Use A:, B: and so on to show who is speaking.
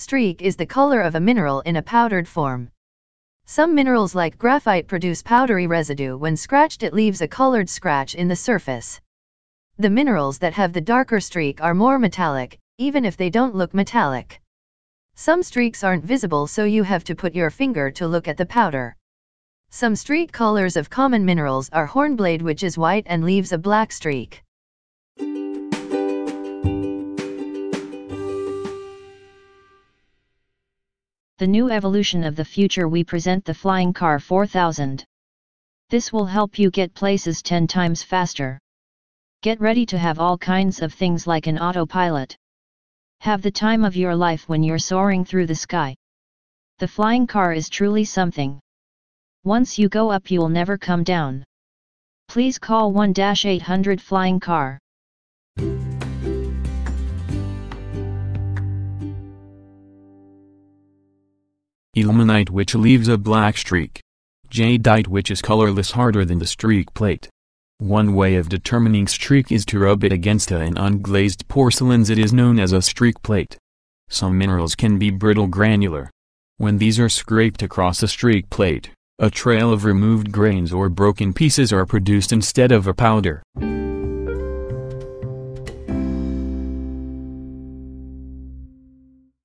A: Streak is the color of a mineral in a powdered form. Some minerals like graphite produce powdery residue when scratched it leaves a colored scratch in the surface. The minerals that have the darker streak are more metallic, even if they don't look metallic. Some streaks aren't visible so you have to put your finger to look at the powder. Some streak colors of common minerals are hornblende which is white and leaves a black streak.
B: The new evolution of the future we present the Flying Car 4000. This will help you get places 10 times faster. Get ready to have all kinds of things like an autopilot. Have the time of your life when you're soaring through the sky. The flying car is truly something. Once you go up you'll never come down. Please call 1-800 Flying Car.
C: Ilmenite which leaves a black streak. Jadeite which is colorless harder than the streak plate. One way of determining streak is to rub it against an unglazed porcelains it is known as a streak plate. Some minerals can be brittle granular. When these are scraped across a streak plate, a trail of removed grains or broken pieces are produced instead of a powder.